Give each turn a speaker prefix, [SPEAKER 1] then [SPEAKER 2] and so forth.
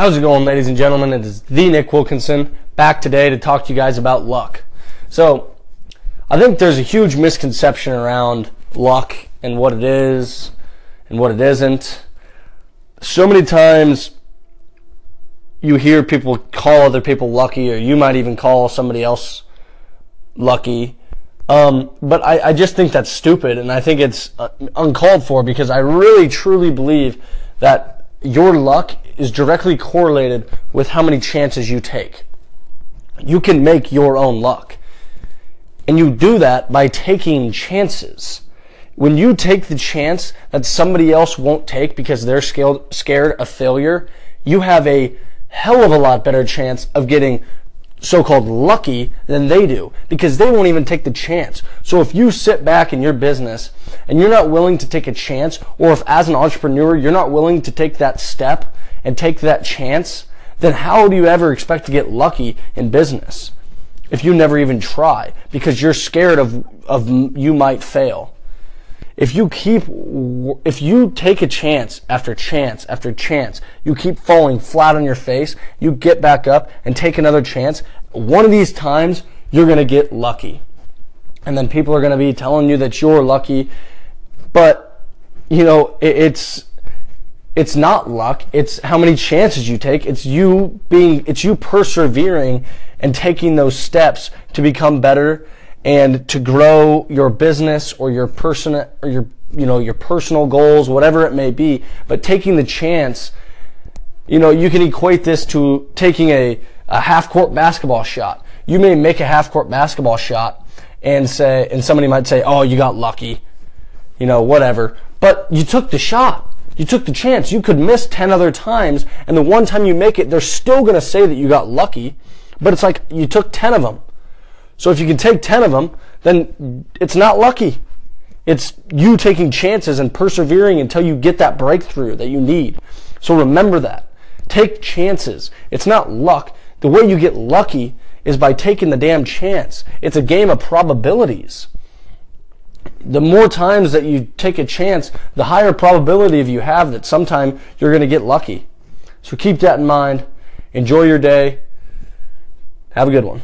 [SPEAKER 1] How's it going, ladies and gentlemen? It is the Nick Wilkinson back today to talk to you guys about luck. So, I think there's a huge misconception around luck and what it is and what it isn't. So many times you hear people call other people lucky, or you might even call somebody else lucky. Um, but I, I, just think that's stupid, and I think it's uh, uncalled for because I really truly believe that your luck is directly correlated with how many chances you take. You can make your own luck. And you do that by taking chances. When you take the chance that somebody else won't take because they're scared of failure, you have a hell of a lot better chance of getting so-called lucky than they do because they won't even take the chance. So if you sit back in your business and you're not willing to take a chance or if as an entrepreneur you're not willing to take that step and take that chance, then how do you ever expect to get lucky in business if you never even try because you're scared of, of you might fail? If you keep, if you take a chance after chance after chance, you keep falling flat on your face, you get back up and take another chance, one of these times you're going to get lucky. And then people are going to be telling you that you're lucky. But, you know, it's, it's not luck. It's how many chances you take. It's you being, it's you persevering and taking those steps to become better and to grow your business or your person or your, you know, your personal goals, whatever it may be. But taking the chance, you know, you can equate this to taking a, a half court basketball shot. You may make a half court basketball shot and say, and somebody might say, oh, you got lucky, you know, whatever. But you took the shot. You took the chance. You could miss 10 other times, and the one time you make it, they're still going to say that you got lucky, but it's like you took 10 of them. So if you can take 10 of them, then it's not lucky. It's you taking chances and persevering until you get that breakthrough that you need. So remember that. Take chances. It's not luck. The way you get lucky is by taking the damn chance. It's a game of probabilities the more times that you take a chance, the higher probability of you have that sometime you're going to get lucky. So keep that in mind. Enjoy your day. Have a good one.